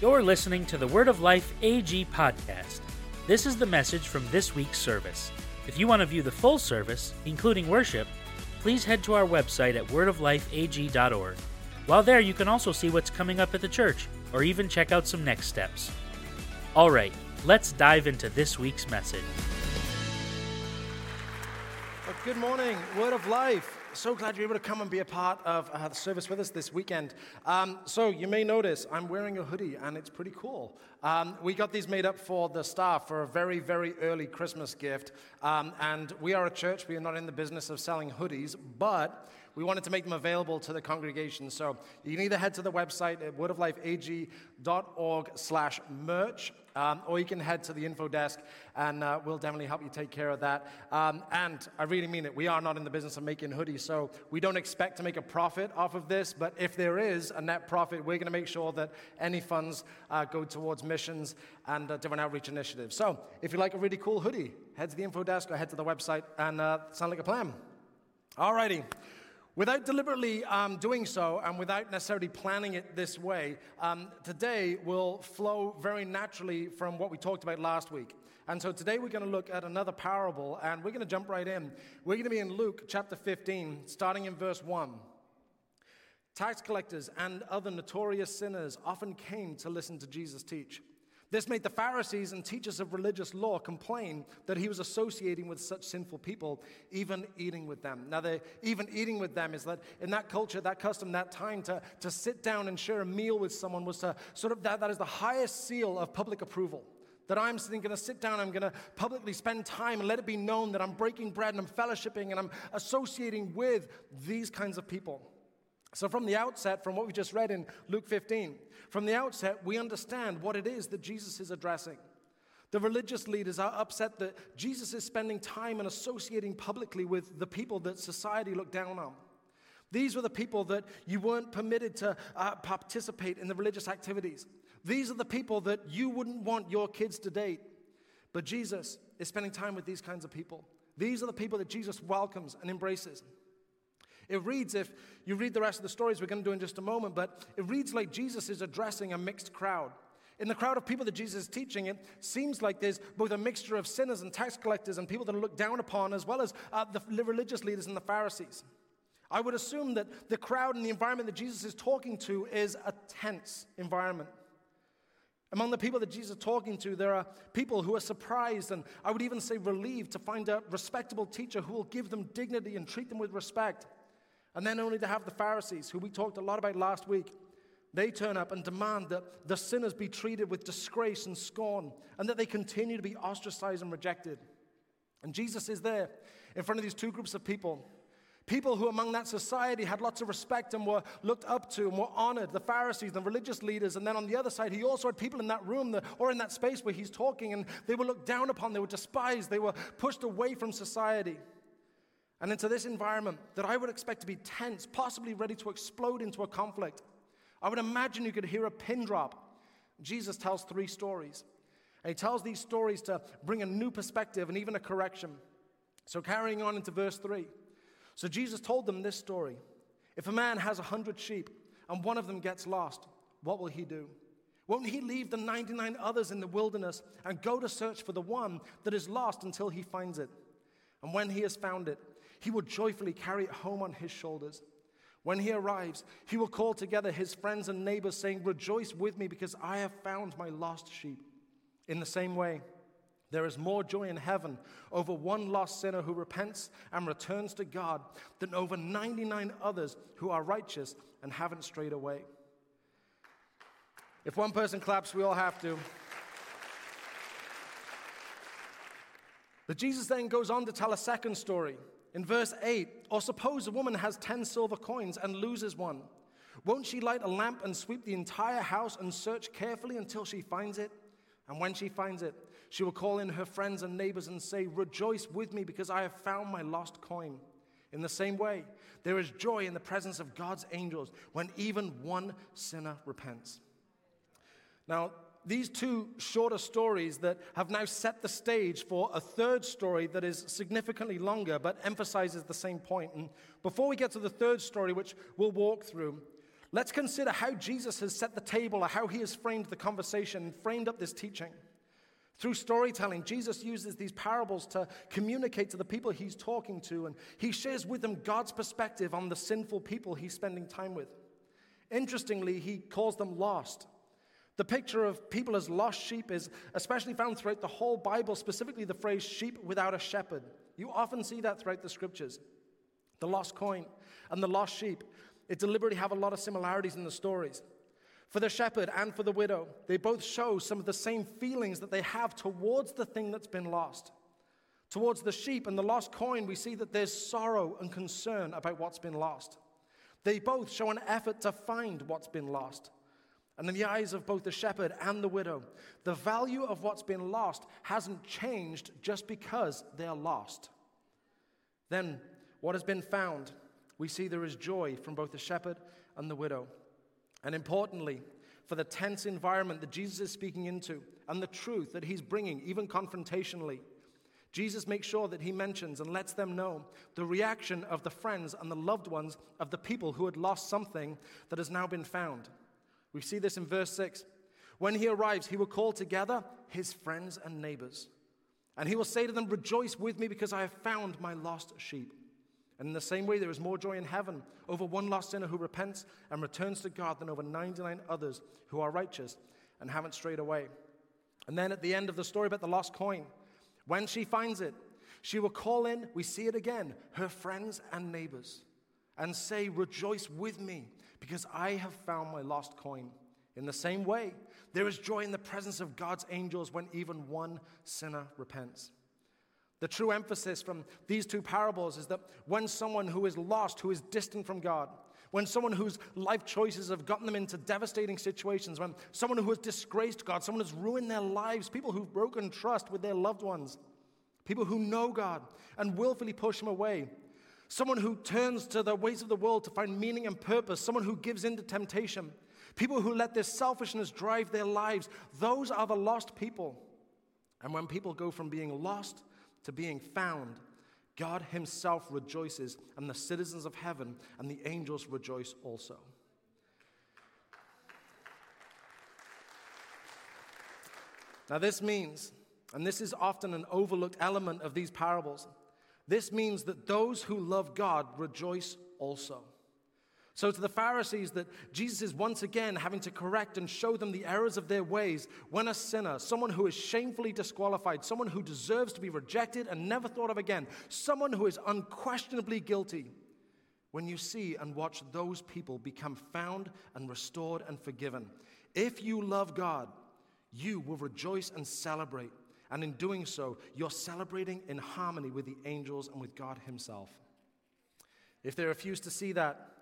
You're listening to the Word of Life AG podcast. This is the message from this week's service. If you want to view the full service, including worship, please head to our website at wordoflifeag.org. While there, you can also see what's coming up at the church, or even check out some next steps. All right, let's dive into this week's message. Good morning, Word of Life. So glad you're able to come and be a part of uh, the service with us this weekend. Um, so, you may notice I'm wearing a hoodie and it's pretty cool. Um, we got these made up for the staff for a very, very early Christmas gift. Um, and we are a church, we are not in the business of selling hoodies, but we wanted to make them available to the congregation. So you can either head to the website at wordoflifeag.org slash merch, um, or you can head to the info desk, and uh, we'll definitely help you take care of that. Um, and I really mean it. We are not in the business of making hoodies, so we don't expect to make a profit off of this. But if there is a net profit, we're going to make sure that any funds uh, go towards missions and uh, different outreach initiatives. So if you like a really cool hoodie, head to the info desk or head to the website, and uh, sound like a plan. Alrighty. Without deliberately um, doing so and without necessarily planning it this way, um, today will flow very naturally from what we talked about last week. And so today we're going to look at another parable and we're going to jump right in. We're going to be in Luke chapter 15, starting in verse 1. Tax collectors and other notorious sinners often came to listen to Jesus teach. This made the Pharisees and teachers of religious law complain that he was associating with such sinful people, even eating with them. Now, the even eating with them is that in that culture, that custom, that time to, to sit down and share a meal with someone was to sort of that, that is the highest seal of public approval. That I'm sitting going to sit down, I'm going to publicly spend time and let it be known that I'm breaking bread and I'm fellowshipping and I'm associating with these kinds of people. So, from the outset, from what we just read in Luke 15, from the outset, we understand what it is that Jesus is addressing. The religious leaders are upset that Jesus is spending time and associating publicly with the people that society looked down on. These were the people that you weren't permitted to uh, participate in the religious activities. These are the people that you wouldn't want your kids to date. But Jesus is spending time with these kinds of people. These are the people that Jesus welcomes and embraces. It reads, if you read the rest of the stories we're going to do in just a moment, but it reads like Jesus is addressing a mixed crowd. In the crowd of people that Jesus is teaching, it seems like there's both a mixture of sinners and tax collectors and people that are looked down upon, as well as uh, the religious leaders and the Pharisees. I would assume that the crowd and the environment that Jesus is talking to is a tense environment. Among the people that Jesus is talking to, there are people who are surprised and I would even say relieved to find a respectable teacher who will give them dignity and treat them with respect. And then only to have the Pharisees, who we talked a lot about last week, they turn up and demand that the sinners be treated with disgrace and scorn, and that they continue to be ostracized and rejected. And Jesus is there in front of these two groups of people. People who, among that society, had lots of respect and were looked up to and were honored the Pharisees, the religious leaders. And then on the other side, he also had people in that room that, or in that space where he's talking, and they were looked down upon, they were despised, they were pushed away from society and into this environment that I would expect to be tense, possibly ready to explode into a conflict. I would imagine you could hear a pin drop. Jesus tells three stories. And he tells these stories to bring a new perspective and even a correction. So, carrying on into verse 3. So, Jesus told them this story If a man has a hundred sheep and one of them gets lost, what will he do? Won't he leave the 99 others in the wilderness and go to search for the one that is lost until he finds it? And when he has found it, he will joyfully carry it home on his shoulders. When he arrives, he will call together his friends and neighbors, saying, Rejoice with me because I have found my lost sheep. In the same way, there is more joy in heaven over one lost sinner who repents and returns to God than over 99 others who are righteous and haven't strayed away. If one person claps, we all have to. But Jesus then goes on to tell a second story in verse 8, or suppose a woman has 10 silver coins and loses one. Won't she light a lamp and sweep the entire house and search carefully until she finds it? And when she finds it, she will call in her friends and neighbors and say, Rejoice with me because I have found my lost coin. In the same way, there is joy in the presence of God's angels when even one sinner repents. Now, these two shorter stories that have now set the stage for a third story that is significantly longer but emphasizes the same point. And before we get to the third story, which we'll walk through, let's consider how Jesus has set the table or how he has framed the conversation and framed up this teaching. Through storytelling, Jesus uses these parables to communicate to the people he's talking to, and he shares with them God's perspective on the sinful people he's spending time with. Interestingly, he calls them lost. The picture of people as lost sheep is especially found throughout the whole Bible, specifically the phrase sheep without a shepherd. You often see that throughout the scriptures. The lost coin and the lost sheep, it deliberately have a lot of similarities in the stories. For the shepherd and for the widow, they both show some of the same feelings that they have towards the thing that's been lost. Towards the sheep and the lost coin, we see that there's sorrow and concern about what's been lost. They both show an effort to find what's been lost. And in the eyes of both the shepherd and the widow, the value of what's been lost hasn't changed just because they're lost. Then, what has been found, we see there is joy from both the shepherd and the widow. And importantly, for the tense environment that Jesus is speaking into and the truth that he's bringing, even confrontationally, Jesus makes sure that he mentions and lets them know the reaction of the friends and the loved ones of the people who had lost something that has now been found. We see this in verse 6. When he arrives, he will call together his friends and neighbors. And he will say to them, Rejoice with me because I have found my lost sheep. And in the same way, there is more joy in heaven over one lost sinner who repents and returns to God than over 99 others who are righteous and haven't strayed away. And then at the end of the story about the lost coin, when she finds it, she will call in, we see it again, her friends and neighbors and say, Rejoice with me because I have found my lost coin. In the same way, there is joy in the presence of God's angels when even one sinner repents. The true emphasis from these two parables is that when someone who is lost, who is distant from God, when someone whose life choices have gotten them into devastating situations, when someone who has disgraced God, someone who's ruined their lives, people who've broken trust with their loved ones, people who know God and willfully push Him away, someone who turns to the ways of the world to find meaning and purpose, someone who gives in to temptation, people who let their selfishness drive their lives, those are the lost people. And when people go from being lost to being found, God Himself rejoices, and the citizens of heaven and the angels rejoice also. Now, this means, and this is often an overlooked element of these parables, this means that those who love God rejoice also. So, to the Pharisees, that Jesus is once again having to correct and show them the errors of their ways when a sinner, someone who is shamefully disqualified, someone who deserves to be rejected and never thought of again, someone who is unquestionably guilty, when you see and watch those people become found and restored and forgiven, if you love God, you will rejoice and celebrate. And in doing so, you're celebrating in harmony with the angels and with God Himself. If they refuse to see that,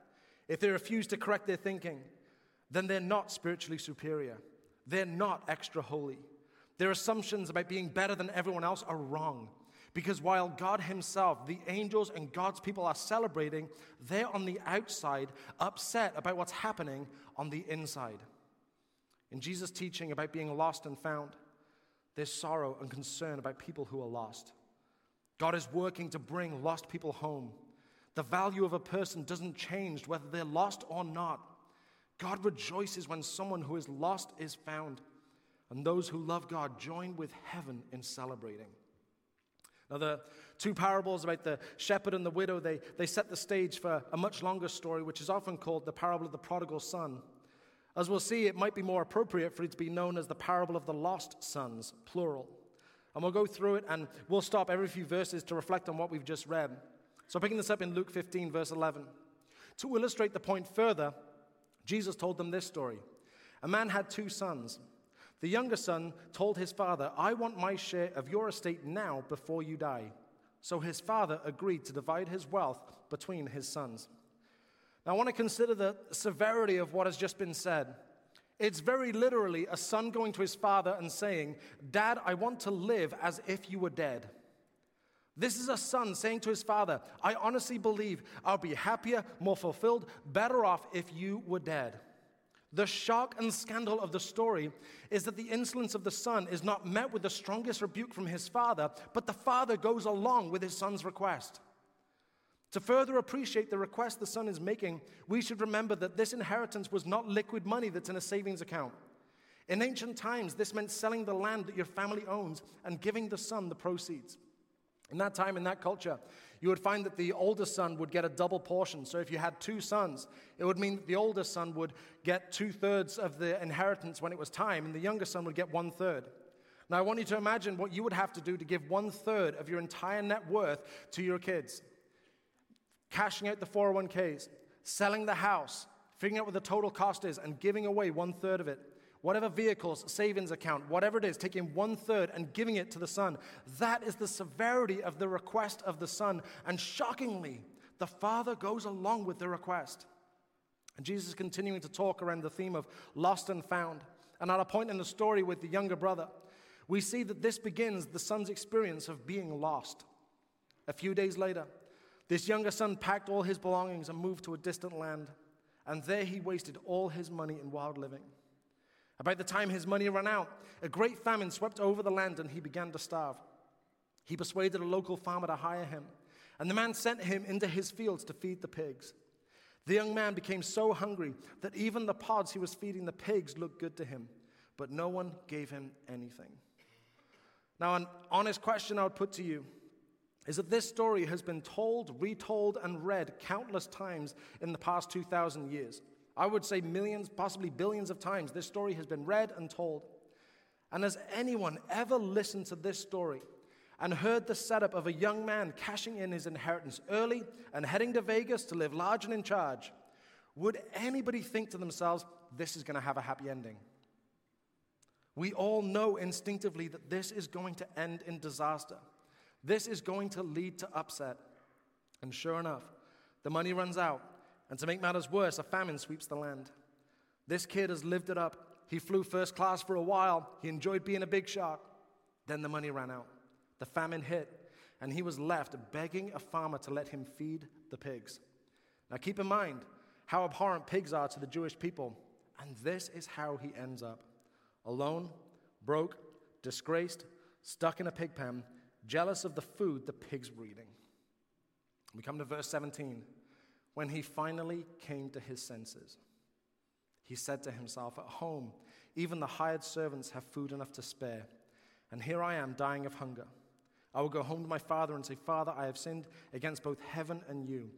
if they refuse to correct their thinking, then they're not spiritually superior. They're not extra holy. Their assumptions about being better than everyone else are wrong. Because while God Himself, the angels, and God's people are celebrating, they're on the outside upset about what's happening on the inside. In Jesus' teaching about being lost and found, there's sorrow and concern about people who are lost. God is working to bring lost people home. The value of a person doesn't change whether they're lost or not. God rejoices when someone who is lost is found, and those who love God join with heaven in celebrating. Now, the two parables about the shepherd and the widow, they, they set the stage for a much longer story, which is often called the parable of the prodigal son. As we'll see, it might be more appropriate for it to be known as the parable of the lost sons, plural. And we'll go through it and we'll stop every few verses to reflect on what we've just read. So, picking this up in Luke 15, verse 11. To illustrate the point further, Jesus told them this story. A man had two sons. The younger son told his father, I want my share of your estate now before you die. So his father agreed to divide his wealth between his sons. Now, I want to consider the severity of what has just been said. It's very literally a son going to his father and saying, Dad, I want to live as if you were dead. This is a son saying to his father, I honestly believe I'll be happier, more fulfilled, better off if you were dead. The shock and scandal of the story is that the insolence of the son is not met with the strongest rebuke from his father, but the father goes along with his son's request. To further appreciate the request the son is making, we should remember that this inheritance was not liquid money that's in a savings account. In ancient times, this meant selling the land that your family owns and giving the son the proceeds. In that time, in that culture, you would find that the oldest son would get a double portion. So if you had two sons, it would mean that the oldest son would get two thirds of the inheritance when it was time, and the younger son would get one third. Now, I want you to imagine what you would have to do to give one third of your entire net worth to your kids cashing out the 401ks, selling the house, figuring out what the total cost is, and giving away one third of it whatever vehicles, savings account, whatever it is, taking one third and giving it to the Son. That is the severity of the request of the Son. And shockingly, the Father goes along with the request. And Jesus is continuing to talk around the theme of lost and found. And at a point in the story with the younger brother, we see that this begins the son's experience of being lost. A few days later, this younger son packed all his belongings and moved to a distant land. And there he wasted all his money in wild living. About the time his money ran out, a great famine swept over the land and he began to starve. He persuaded a local farmer to hire him, and the man sent him into his fields to feed the pigs. The young man became so hungry that even the pods he was feeding the pigs looked good to him, but no one gave him anything. Now, an honest question I would put to you is that this story has been told, retold, and read countless times in the past 2,000 years. I would say millions, possibly billions of times, this story has been read and told. And has anyone ever listened to this story and heard the setup of a young man cashing in his inheritance early and heading to Vegas to live large and in charge? Would anybody think to themselves, this is going to have a happy ending? We all know instinctively that this is going to end in disaster. This is going to lead to upset. And sure enough, the money runs out and to make matters worse, a famine sweeps the land. This kid has lived it up. He flew first class for a while. He enjoyed being a big shot. Then the money ran out. The famine hit, and he was left begging a farmer to let him feed the pigs. Now, keep in mind how abhorrent pigs are to the Jewish people. And this is how he ends up alone, broke, disgraced, stuck in a pig pen, jealous of the food the pigs were eating. We come to verse 17 when he finally came to his senses. He said to himself, At home, even the hired servants have food enough to spare, and here I am dying of hunger. I will go home to my father and say, Father, I have sinned against both heaven and you,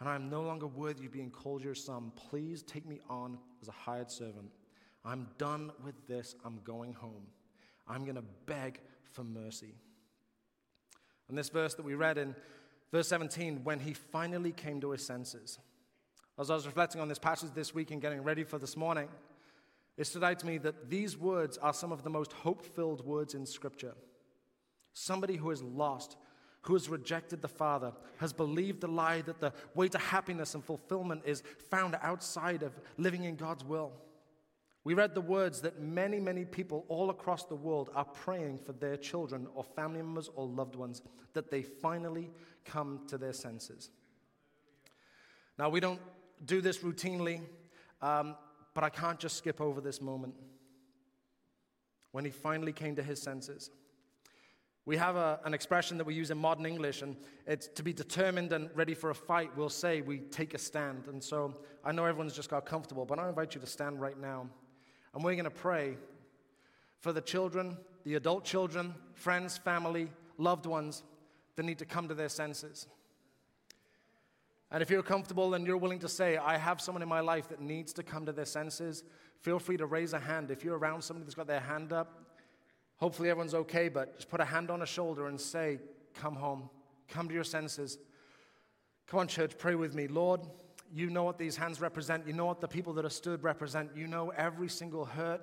and I am no longer worthy of being called your son. Please take me on as a hired servant. I'm done with this. I'm going home. I'm going to beg for mercy. And this verse that we read in Verse 17, when he finally came to his senses. As I was reflecting on this passage this week and getting ready for this morning, it stood out to me that these words are some of the most hope filled words in Scripture. Somebody who is lost, who has rejected the Father, has believed the lie that the way to happiness and fulfillment is found outside of living in God's will. We read the words that many, many people all across the world are praying for their children or family members or loved ones that they finally come to their senses. Now, we don't do this routinely, um, but I can't just skip over this moment when he finally came to his senses. We have a, an expression that we use in modern English, and it's to be determined and ready for a fight, we'll say we take a stand. And so I know everyone's just got comfortable, but I invite you to stand right now. And we're going to pray for the children, the adult children, friends, family, loved ones that need to come to their senses. And if you're comfortable and you're willing to say, I have someone in my life that needs to come to their senses, feel free to raise a hand. If you're around somebody that's got their hand up, hopefully everyone's okay, but just put a hand on a shoulder and say, Come home, come to your senses. Come on, church, pray with me. Lord, you know what these hands represent. You know what the people that are stood represent. You know every single hurt.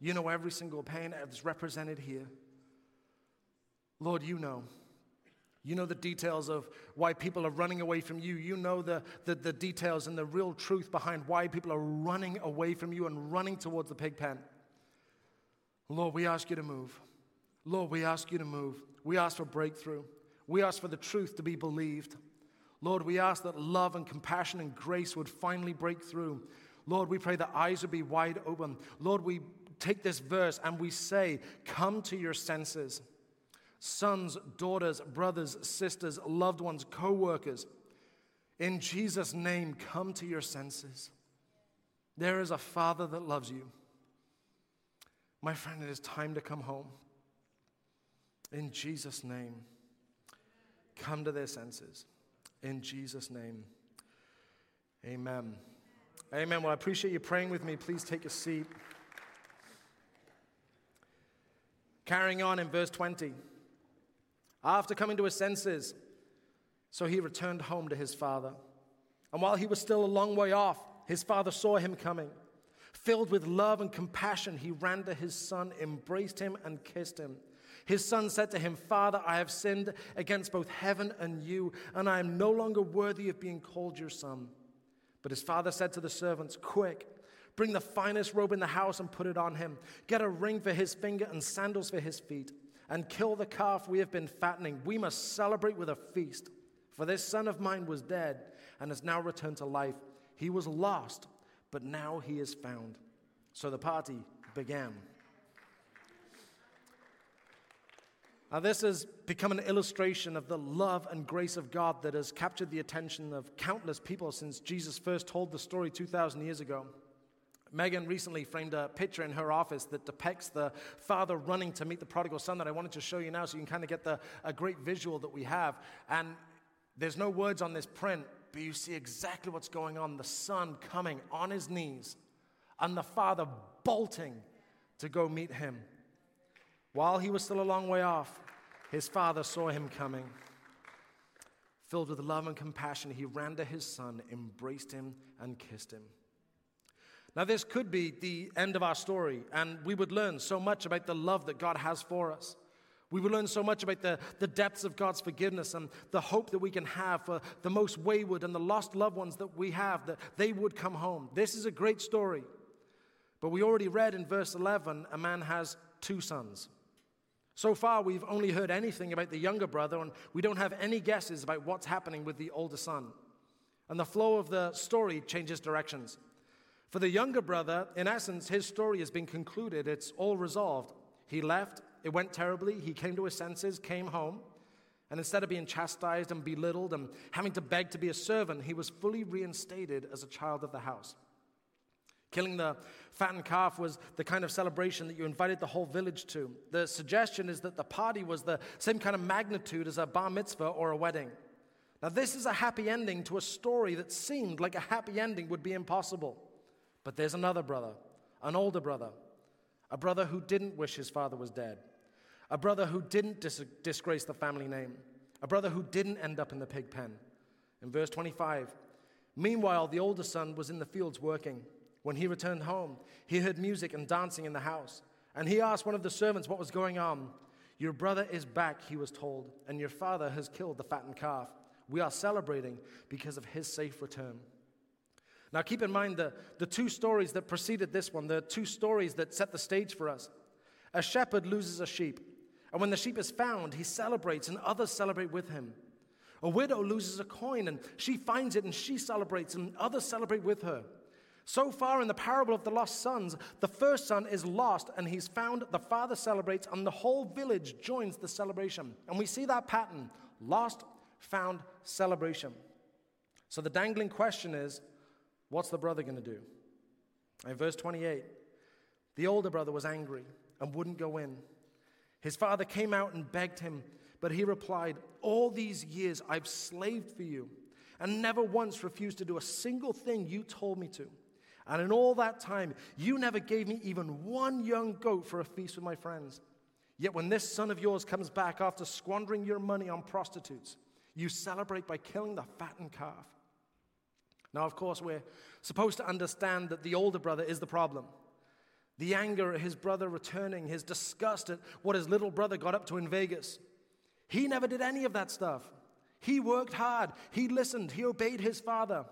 You know every single pain that's represented here. Lord, you know. You know the details of why people are running away from you. You know the, the, the, details and the real truth behind why people are running away from you and running towards the pig pen. Lord, we ask you to move. Lord, we ask you to move. We ask for breakthrough. We ask for the truth to be believed. Lord, we ask that love and compassion and grace would finally break through. Lord, we pray that eyes would be wide open. Lord, we take this verse and we say, Come to your senses sons, daughters, brothers, sisters, loved ones, co workers. In Jesus' name, come to your senses. There is a Father that loves you. My friend, it is time to come home. In Jesus' name, come to their senses. In Jesus' name, amen. Amen. Well, I appreciate you praying with me. Please take a seat. Carrying on in verse 20. After coming to his senses, so he returned home to his father. And while he was still a long way off, his father saw him coming. Filled with love and compassion, he ran to his son, embraced him, and kissed him. His son said to him, Father, I have sinned against both heaven and you, and I am no longer worthy of being called your son. But his father said to the servants, Quick, bring the finest robe in the house and put it on him. Get a ring for his finger and sandals for his feet, and kill the calf we have been fattening. We must celebrate with a feast. For this son of mine was dead and has now returned to life. He was lost but now he is found. So the party began. Now, this has become an illustration of the love and grace of God that has captured the attention of countless people since Jesus first told the story 2,000 years ago. Megan recently framed a picture in her office that depicts the father running to meet the prodigal son that I wanted to show you now so you can kind of get the, a great visual that we have. And there's no words on this print, but you see exactly what's going on. The son coming on his knees, and the father bolting to go meet him. While he was still a long way off, his father saw him coming. Filled with love and compassion, he ran to his son, embraced him, and kissed him. Now, this could be the end of our story, and we would learn so much about the love that God has for us. We would learn so much about the, the depths of God's forgiveness and the hope that we can have for the most wayward and the lost loved ones that we have, that they would come home. This is a great story. But we already read in verse 11 a man has two sons. So far, we've only heard anything about the younger brother, and we don't have any guesses about what's happening with the older son. And the flow of the story changes directions. For the younger brother, in essence, his story has been concluded, it's all resolved. He left, it went terribly. He came to his senses, came home, and instead of being chastised and belittled and having to beg to be a servant, he was fully reinstated as a child of the house. Killing the fattened calf was the kind of celebration that you invited the whole village to. The suggestion is that the party was the same kind of magnitude as a bar mitzvah or a wedding. Now, this is a happy ending to a story that seemed like a happy ending would be impossible. But there's another brother, an older brother, a brother who didn't wish his father was dead, a brother who didn't dis- disgrace the family name, a brother who didn't end up in the pig pen. In verse 25, meanwhile, the older son was in the fields working. When he returned home, he heard music and dancing in the house, and he asked one of the servants what was going on. Your brother is back, he was told, and your father has killed the fattened calf. We are celebrating because of his safe return. Now, keep in mind the, the two stories that preceded this one, the two stories that set the stage for us. A shepherd loses a sheep, and when the sheep is found, he celebrates, and others celebrate with him. A widow loses a coin, and she finds it, and she celebrates, and others celebrate with her. So far in the parable of the lost sons, the first son is lost, and he's found, the father celebrates, and the whole village joins the celebration. And we see that pattern lost, found, celebration. So the dangling question is What's the brother going to do? In verse 28, the older brother was angry and wouldn't go in. His father came out and begged him, but he replied, All these years I've slaved for you and never once refused to do a single thing you told me to. And in all that time, you never gave me even one young goat for a feast with my friends. Yet when this son of yours comes back after squandering your money on prostitutes, you celebrate by killing the fattened calf. Now, of course, we're supposed to understand that the older brother is the problem. The anger at his brother returning, his disgust at what his little brother got up to in Vegas. He never did any of that stuff. He worked hard, he listened, he obeyed his father.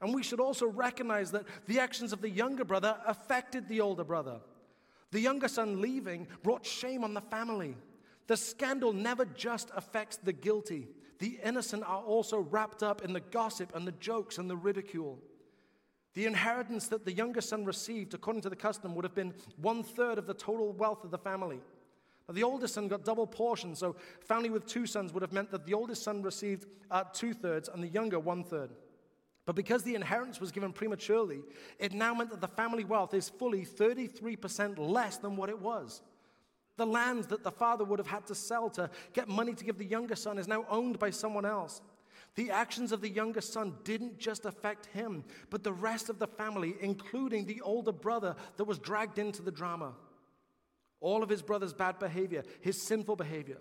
And we should also recognize that the actions of the younger brother affected the older brother. The younger son leaving brought shame on the family. The scandal never just affects the guilty, the innocent are also wrapped up in the gossip and the jokes and the ridicule. The inheritance that the younger son received, according to the custom, would have been one third of the total wealth of the family. Now, The oldest son got double portion, so family with two sons would have meant that the oldest son received uh, two thirds and the younger one third. But because the inheritance was given prematurely, it now meant that the family wealth is fully 33% less than what it was. The land that the father would have had to sell to get money to give the younger son is now owned by someone else. The actions of the younger son didn't just affect him, but the rest of the family, including the older brother that was dragged into the drama. All of his brother's bad behavior, his sinful behavior,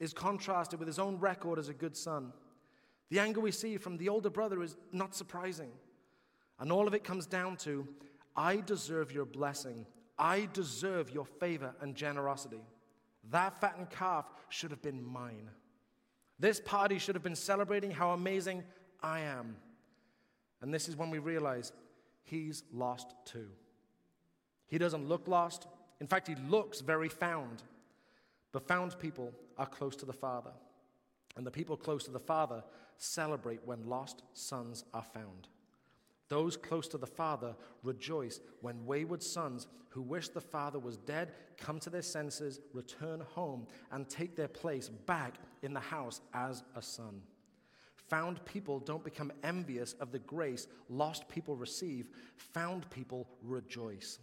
is contrasted with his own record as a good son. The anger we see from the older brother is not surprising. And all of it comes down to I deserve your blessing. I deserve your favor and generosity. That fattened calf should have been mine. This party should have been celebrating how amazing I am. And this is when we realize he's lost too. He doesn't look lost, in fact, he looks very found. But found people are close to the Father. And the people close to the Father celebrate when lost sons are found. Those close to the Father rejoice when wayward sons who wish the Father was dead come to their senses, return home, and take their place back in the house as a son. Found people don't become envious of the grace lost people receive, found people rejoice.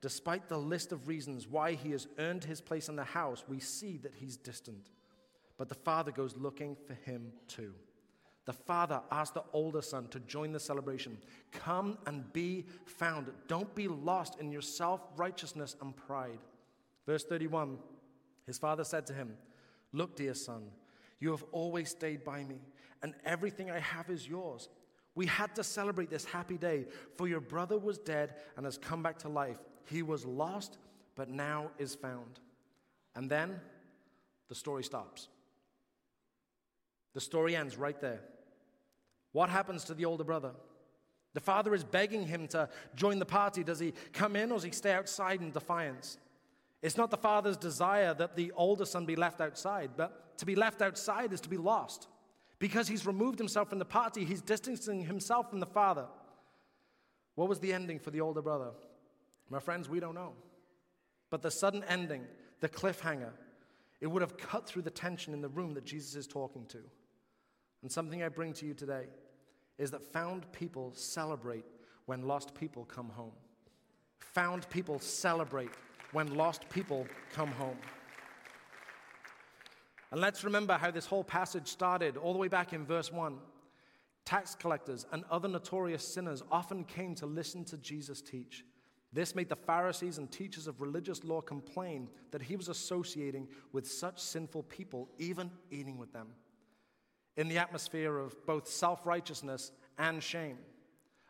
Despite the list of reasons why he has earned his place in the house, we see that he's distant. But the father goes looking for him too. The father asked the older son to join the celebration. Come and be found. Don't be lost in your self righteousness and pride. Verse 31 His father said to him, Look, dear son, you have always stayed by me, and everything I have is yours. We had to celebrate this happy day, for your brother was dead and has come back to life. He was lost, but now is found. And then the story stops. The story ends right there. What happens to the older brother? The father is begging him to join the party. Does he come in or does he stay outside in defiance? It's not the father's desire that the older son be left outside, but to be left outside is to be lost. Because he's removed himself from the party, he's distancing himself from the father. What was the ending for the older brother? My friends, we don't know. But the sudden ending, the cliffhanger, it would have cut through the tension in the room that Jesus is talking to. And something I bring to you today is that found people celebrate when lost people come home. Found people celebrate when lost people come home. And let's remember how this whole passage started all the way back in verse 1. Tax collectors and other notorious sinners often came to listen to Jesus teach. This made the Pharisees and teachers of religious law complain that he was associating with such sinful people, even eating with them. In the atmosphere of both self righteousness and shame,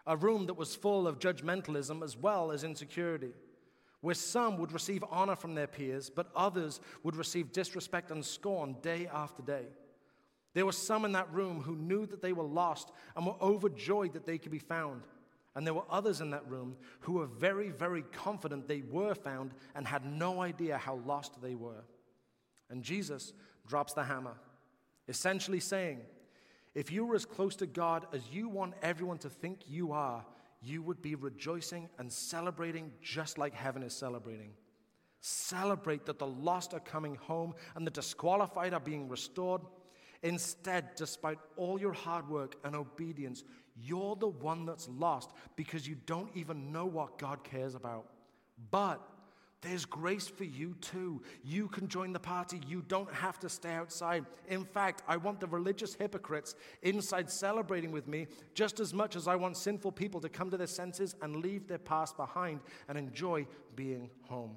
a room that was full of judgmentalism as well as insecurity, where some would receive honor from their peers, but others would receive disrespect and scorn day after day. There were some in that room who knew that they were lost and were overjoyed that they could be found. And there were others in that room who were very, very confident they were found and had no idea how lost they were. And Jesus drops the hammer, essentially saying, if you were as close to God as you want everyone to think you are, you would be rejoicing and celebrating just like heaven is celebrating. Celebrate that the lost are coming home and the disqualified are being restored. Instead, despite all your hard work and obedience, you're the one that's lost because you don't even know what God cares about. But there's grace for you too. You can join the party. You don't have to stay outside. In fact, I want the religious hypocrites inside celebrating with me just as much as I want sinful people to come to their senses and leave their past behind and enjoy being home.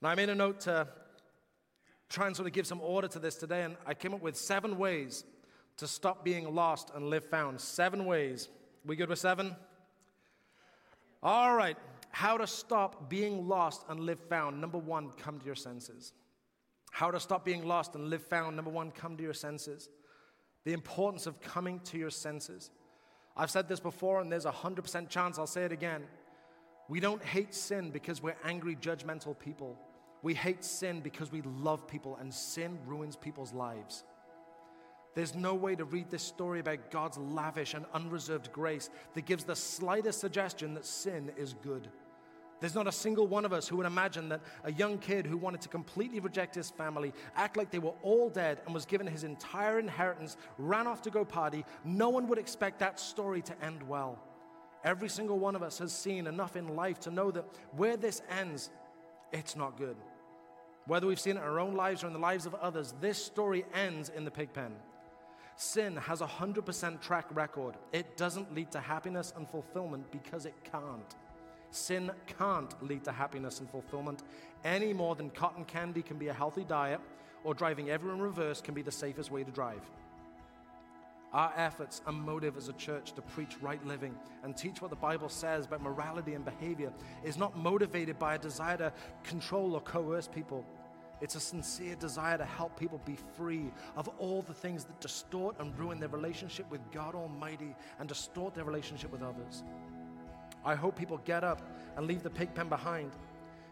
Now, I made a note to try and sort of give some order to this today, and I came up with seven ways to stop being lost and live found. Seven ways. We good with seven? All right. How to stop being lost and live found. Number one, come to your senses. How to stop being lost and live found. Number one, come to your senses. The importance of coming to your senses. I've said this before, and there's a 100% chance I'll say it again. We don't hate sin because we're angry, judgmental people. We hate sin because we love people, and sin ruins people's lives. There's no way to read this story about God's lavish and unreserved grace that gives the slightest suggestion that sin is good. There's not a single one of us who would imagine that a young kid who wanted to completely reject his family, act like they were all dead, and was given his entire inheritance, ran off to go party, no one would expect that story to end well. Every single one of us has seen enough in life to know that where this ends, it's not good. Whether we've seen it in our own lives or in the lives of others, this story ends in the pig pen. Sin has a 100% track record. It doesn't lead to happiness and fulfillment because it can't. Sin can't lead to happiness and fulfillment any more than cotton candy can be a healthy diet or driving ever in reverse can be the safest way to drive. Our efforts and motive as a church to preach right living and teach what the Bible says about morality and behavior is not motivated by a desire to control or coerce people. It's a sincere desire to help people be free of all the things that distort and ruin their relationship with God Almighty and distort their relationship with others. I hope people get up and leave the pig pen behind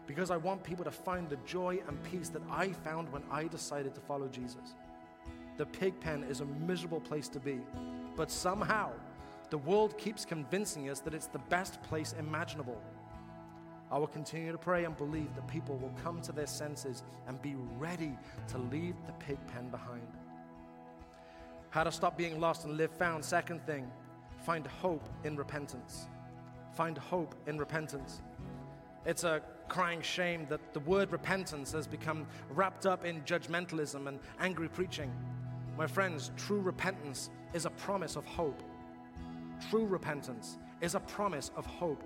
because I want people to find the joy and peace that I found when I decided to follow Jesus. The pig pen is a miserable place to be, but somehow the world keeps convincing us that it's the best place imaginable. I will continue to pray and believe that people will come to their senses and be ready to leave the pig pen behind. How to stop being lost and live found. Second thing, find hope in repentance find hope in repentance. It's a crying shame that the word repentance has become wrapped up in judgmentalism and angry preaching. My friends, true repentance is a promise of hope. True repentance is a promise of hope.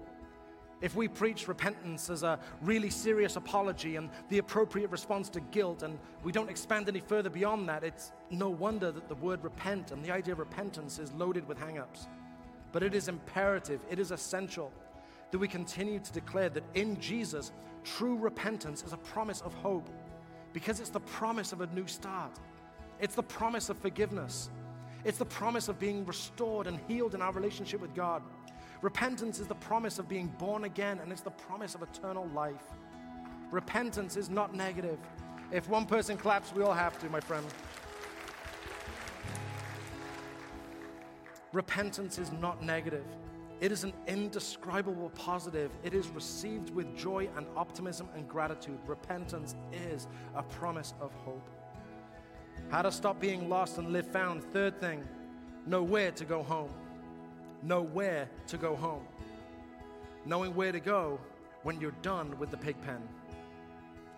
If we preach repentance as a really serious apology and the appropriate response to guilt, and we don't expand any further beyond that, it's no wonder that the word repent and the idea of repentance is loaded with hang ups. But it is imperative, it is essential that we continue to declare that in Jesus, true repentance is a promise of hope because it's the promise of a new start. It's the promise of forgiveness. It's the promise of being restored and healed in our relationship with God. Repentance is the promise of being born again, and it's the promise of eternal life. Repentance is not negative. If one person claps, we all have to, my friend. Repentance is not negative. It is an indescribable positive. It is received with joy and optimism and gratitude. Repentance is a promise of hope. How to stop being lost and live found. Third thing, know where to go home. Know where to go home. Knowing where to go when you're done with the pig pen.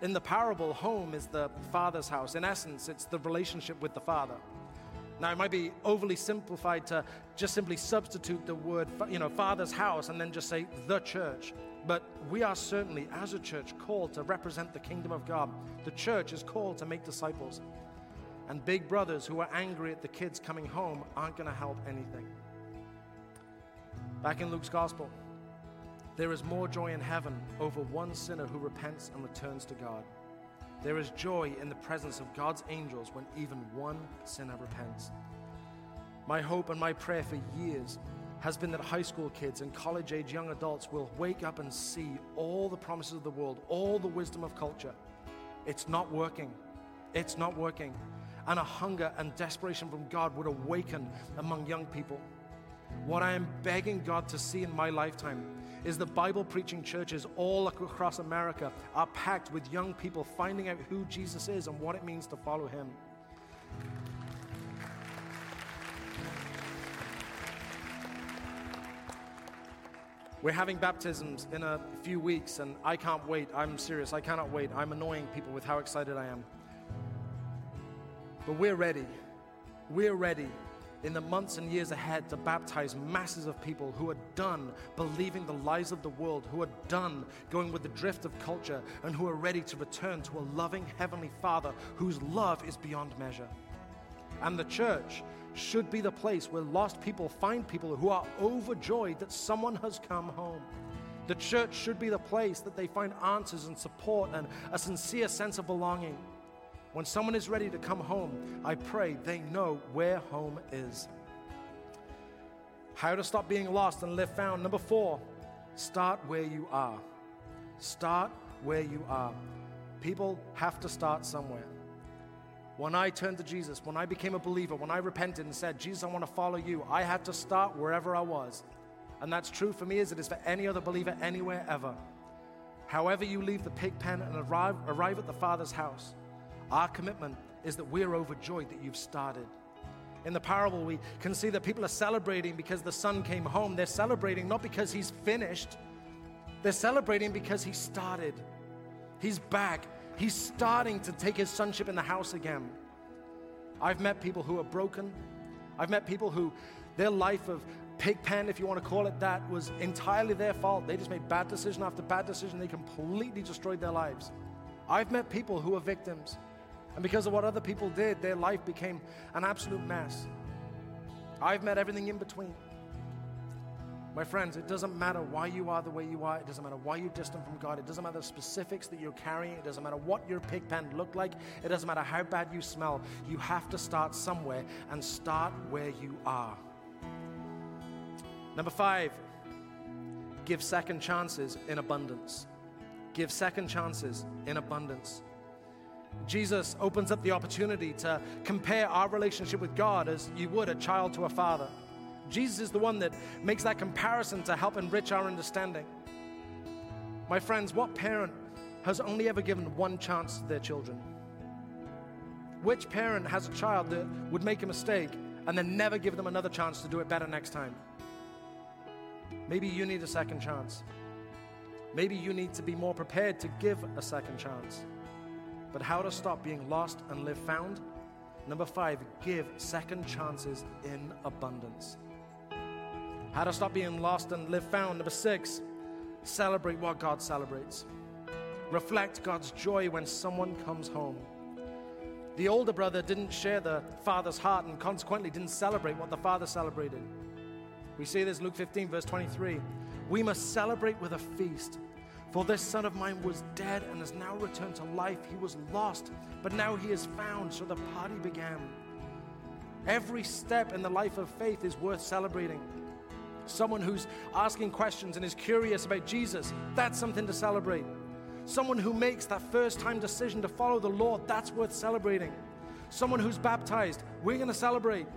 In the parable, home is the father's house. In essence, it's the relationship with the father. Now, it might be overly simplified to just simply substitute the word, you know, Father's house and then just say the church. But we are certainly, as a church, called to represent the kingdom of God. The church is called to make disciples. And big brothers who are angry at the kids coming home aren't going to help anything. Back in Luke's gospel, there is more joy in heaven over one sinner who repents and returns to God. There is joy in the presence of God's angels when even one sinner repents. My hope and my prayer for years has been that high school kids and college age young adults will wake up and see all the promises of the world, all the wisdom of culture. It's not working. It's not working. And a hunger and desperation from God would awaken among young people. What I am begging God to see in my lifetime is the Bible preaching churches all across America are packed with young people finding out who Jesus is and what it means to follow him. We're having baptisms in a few weeks, and I can't wait. I'm serious. I cannot wait. I'm annoying people with how excited I am. But we're ready. We're ready in the months and years ahead to baptize masses of people who are done believing the lies of the world, who are done going with the drift of culture, and who are ready to return to a loving Heavenly Father whose love is beyond measure. And the church should be the place where lost people find people who are overjoyed that someone has come home. The church should be the place that they find answers and support and a sincere sense of belonging. When someone is ready to come home, I pray they know where home is. How to stop being lost and live found. Number four, start where you are. Start where you are. People have to start somewhere. When I turned to Jesus, when I became a believer, when I repented and said, Jesus, I want to follow you, I had to start wherever I was. And that's true for me as it is for any other believer anywhere ever. However, you leave the pig pen and arrive, arrive at the Father's house, our commitment is that we're overjoyed that you've started. In the parable, we can see that people are celebrating because the son came home. They're celebrating not because he's finished, they're celebrating because he started. He's back. He's starting to take his sonship in the house again. I've met people who are broken. I've met people who their life of pig pen, if you want to call it that, was entirely their fault. They just made bad decision after bad decision. They completely destroyed their lives. I've met people who are victims. And because of what other people did, their life became an absolute mess. I've met everything in between. My friends, it doesn't matter why you are the way you are. It doesn't matter why you're distant from God. It doesn't matter the specifics that you're carrying. It doesn't matter what your pig pen looked like. It doesn't matter how bad you smell. You have to start somewhere and start where you are. Number five, give second chances in abundance. Give second chances in abundance. Jesus opens up the opportunity to compare our relationship with God as you would a child to a father. Jesus is the one that makes that comparison to help enrich our understanding. My friends, what parent has only ever given one chance to their children? Which parent has a child that would make a mistake and then never give them another chance to do it better next time? Maybe you need a second chance. Maybe you need to be more prepared to give a second chance. But how to stop being lost and live found? Number five, give second chances in abundance. How to stop being lost and live found. Number six, celebrate what God celebrates. Reflect God's joy when someone comes home. The older brother didn't share the father's heart and consequently didn't celebrate what the father celebrated. We see this Luke 15, verse 23. We must celebrate with a feast. For this son of mine was dead and has now returned to life. He was lost, but now he is found. So the party began. Every step in the life of faith is worth celebrating. Someone who's asking questions and is curious about Jesus, that's something to celebrate. Someone who makes that first time decision to follow the Lord, that's worth celebrating. Someone who's baptized, we're going to celebrate.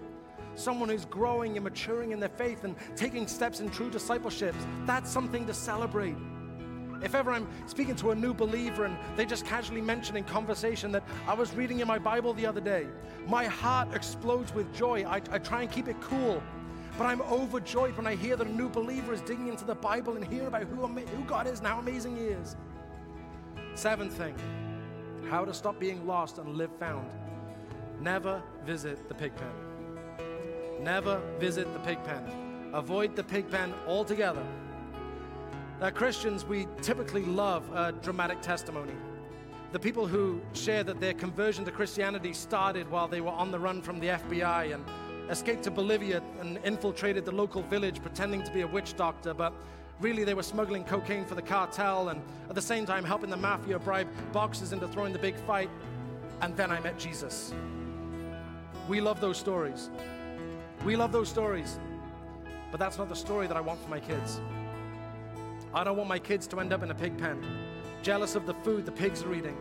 Someone who's growing and maturing in their faith and taking steps in true discipleship, that's something to celebrate. If ever I'm speaking to a new believer and they just casually mention in conversation that I was reading in my Bible the other day, my heart explodes with joy. I, I try and keep it cool. But I'm overjoyed when I hear that a new believer is digging into the Bible and hearing about who, who God is and how amazing He is. Seventh thing how to stop being lost and live found. Never visit the pig pen. Never visit the pig pen. Avoid the pig pen altogether. Uh, Christians, we typically love a dramatic testimony. The people who share that their conversion to Christianity started while they were on the run from the FBI and escaped to Bolivia and infiltrated the local village pretending to be a witch doctor, but really they were smuggling cocaine for the cartel and at the same time helping the mafia bribe boxers into throwing the big fight. And then I met Jesus. We love those stories. We love those stories. But that's not the story that I want for my kids. I don't want my kids to end up in a pig pen, jealous of the food the pigs are eating.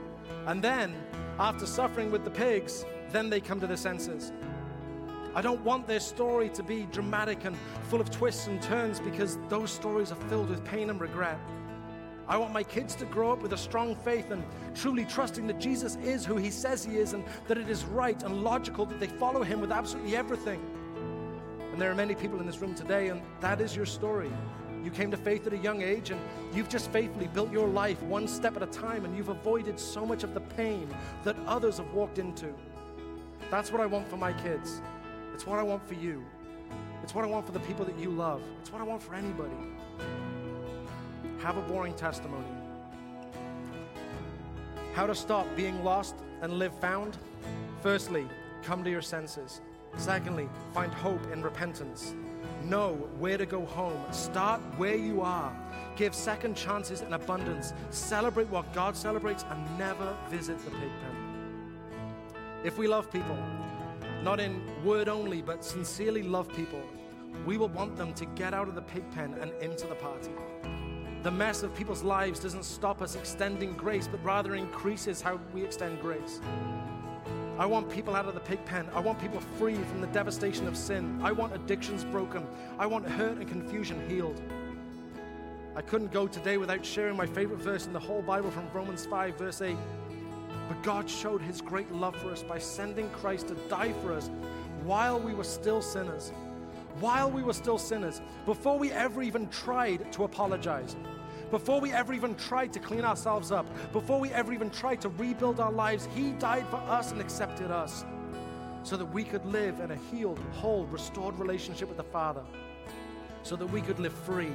And then, after suffering with the pigs, then they come to their senses. I don't want their story to be dramatic and full of twists and turns because those stories are filled with pain and regret. I want my kids to grow up with a strong faith and truly trusting that Jesus is who he says he is and that it is right and logical that they follow him with absolutely everything. And there are many people in this room today, and that is your story. You came to faith at a young age and you've just faithfully built your life one step at a time and you've avoided so much of the pain that others have walked into. That's what I want for my kids. It's what I want for you. It's what I want for the people that you love. It's what I want for anybody. Have a boring testimony. How to stop being lost and live found? Firstly, come to your senses. Secondly, find hope in repentance know where to go home. Start where you are. Give second chances in abundance. Celebrate what God celebrates and never visit the pig pen. If we love people, not in word only, but sincerely love people, we will want them to get out of the pig pen and into the party. The mess of people's lives doesn't stop us extending grace, but rather increases how we extend grace. I want people out of the pig pen. I want people free from the devastation of sin. I want addictions broken. I want hurt and confusion healed. I couldn't go today without sharing my favorite verse in the whole Bible from Romans 5, verse 8. But God showed his great love for us by sending Christ to die for us while we were still sinners. While we were still sinners, before we ever even tried to apologize, before we ever even tried to clean ourselves up, before we ever even tried to rebuild our lives, He died for us and accepted us so that we could live in a healed, whole, restored relationship with the Father, so that we could live free.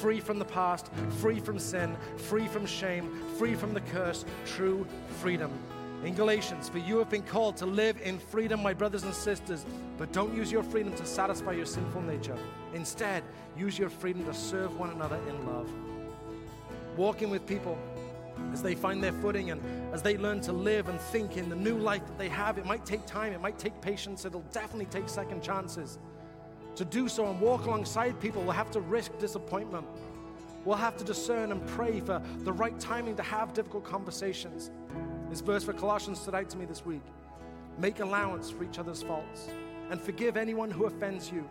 Free from the past, free from sin, free from shame, free from the curse, true freedom. In Galatians, for you have been called to live in freedom, my brothers and sisters, but don't use your freedom to satisfy your sinful nature. Instead, use your freedom to serve one another in love. Walking with people as they find their footing and as they learn to live and think in the new life that they have. It might take time, it might take patience, it'll definitely take second chances. To do so and walk alongside people, we'll have to risk disappointment. We'll have to discern and pray for the right timing to have difficult conversations. This verse for Colossians stood out to me this week. Make allowance for each other's faults and forgive anyone who offends you.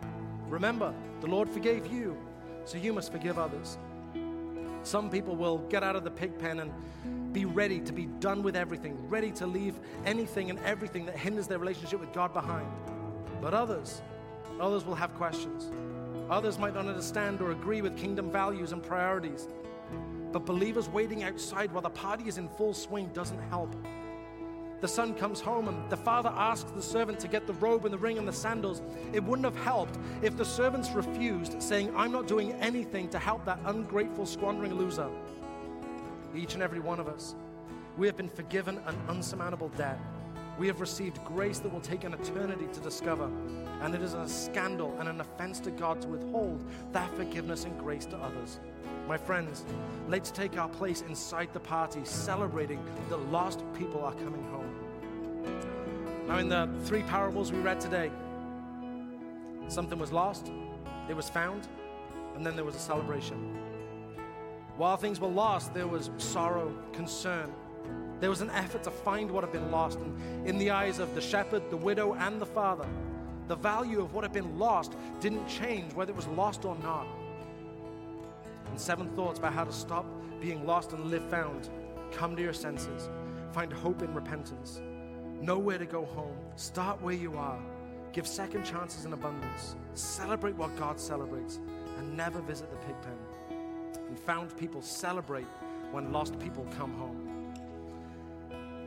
Remember, the Lord forgave you, so you must forgive others. Some people will get out of the pig pen and be ready to be done with everything, ready to leave anything and everything that hinders their relationship with God behind. But others, others will have questions. Others might not understand or agree with kingdom values and priorities. But believers waiting outside while the party is in full swing doesn't help the son comes home and the father asks the servant to get the robe and the ring and the sandals, it wouldn't have helped if the servants refused, saying, I'm not doing anything to help that ungrateful, squandering loser. Each and every one of us, we have been forgiven an unsurmountable debt. We have received grace that will take an eternity to discover. And it is a scandal and an offense to God to withhold that forgiveness and grace to others. My friends, let's take our place inside the party, celebrating that lost people are coming home. Now, in the three parables we read today, something was lost, it was found, and then there was a celebration. While things were lost, there was sorrow, concern. There was an effort to find what had been lost. And in the eyes of the shepherd, the widow, and the father, the value of what had been lost didn't change whether it was lost or not and seven thoughts about how to stop being lost and live found. Come to your senses. Find hope in repentance. Know where to go home. Start where you are. Give second chances in abundance. Celebrate what God celebrates and never visit the pig pen. And found people celebrate when lost people come home.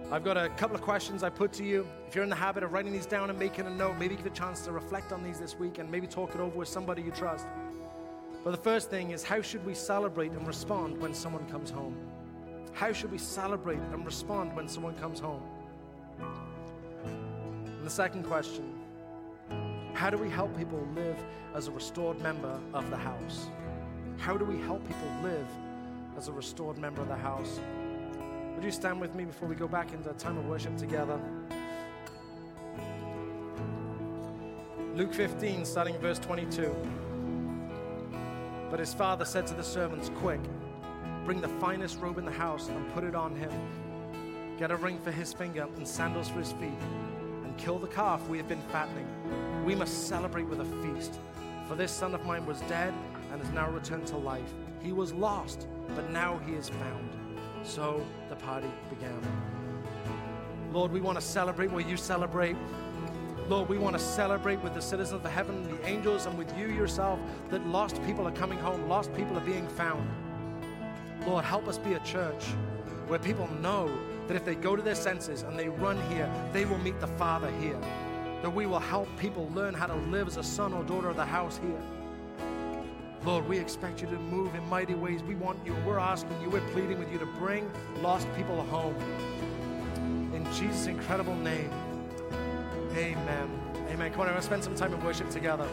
I've got a couple of questions I put to you. If you're in the habit of writing these down and making a note, maybe give a chance to reflect on these this week and maybe talk it over with somebody you trust. But the first thing is how should we celebrate and respond when someone comes home? How should we celebrate and respond when someone comes home? And the second question how do we help people live as a restored member of the house? How do we help people live as a restored member of the house? Would you stand with me before we go back into a time of worship together? Luke 15, starting verse 22. But his father said to the servants, Quick, bring the finest robe in the house and put it on him. Get a ring for his finger and sandals for his feet, and kill the calf we have been fattening. We must celebrate with a feast. For this son of mine was dead and has now returned to life. He was lost, but now he is found. So the party began. Lord, we want to celebrate what you celebrate. Lord, we want to celebrate with the citizens of heaven, the angels, and with you yourself that lost people are coming home, lost people are being found. Lord, help us be a church where people know that if they go to their senses and they run here, they will meet the Father here. That we will help people learn how to live as a son or daughter of the house here. Lord, we expect you to move in mighty ways. We want you. We're asking you, we're pleading with you to bring lost people home. In Jesus' incredible name. Amen. Amen. Come on, everyone, spend some time in worship together.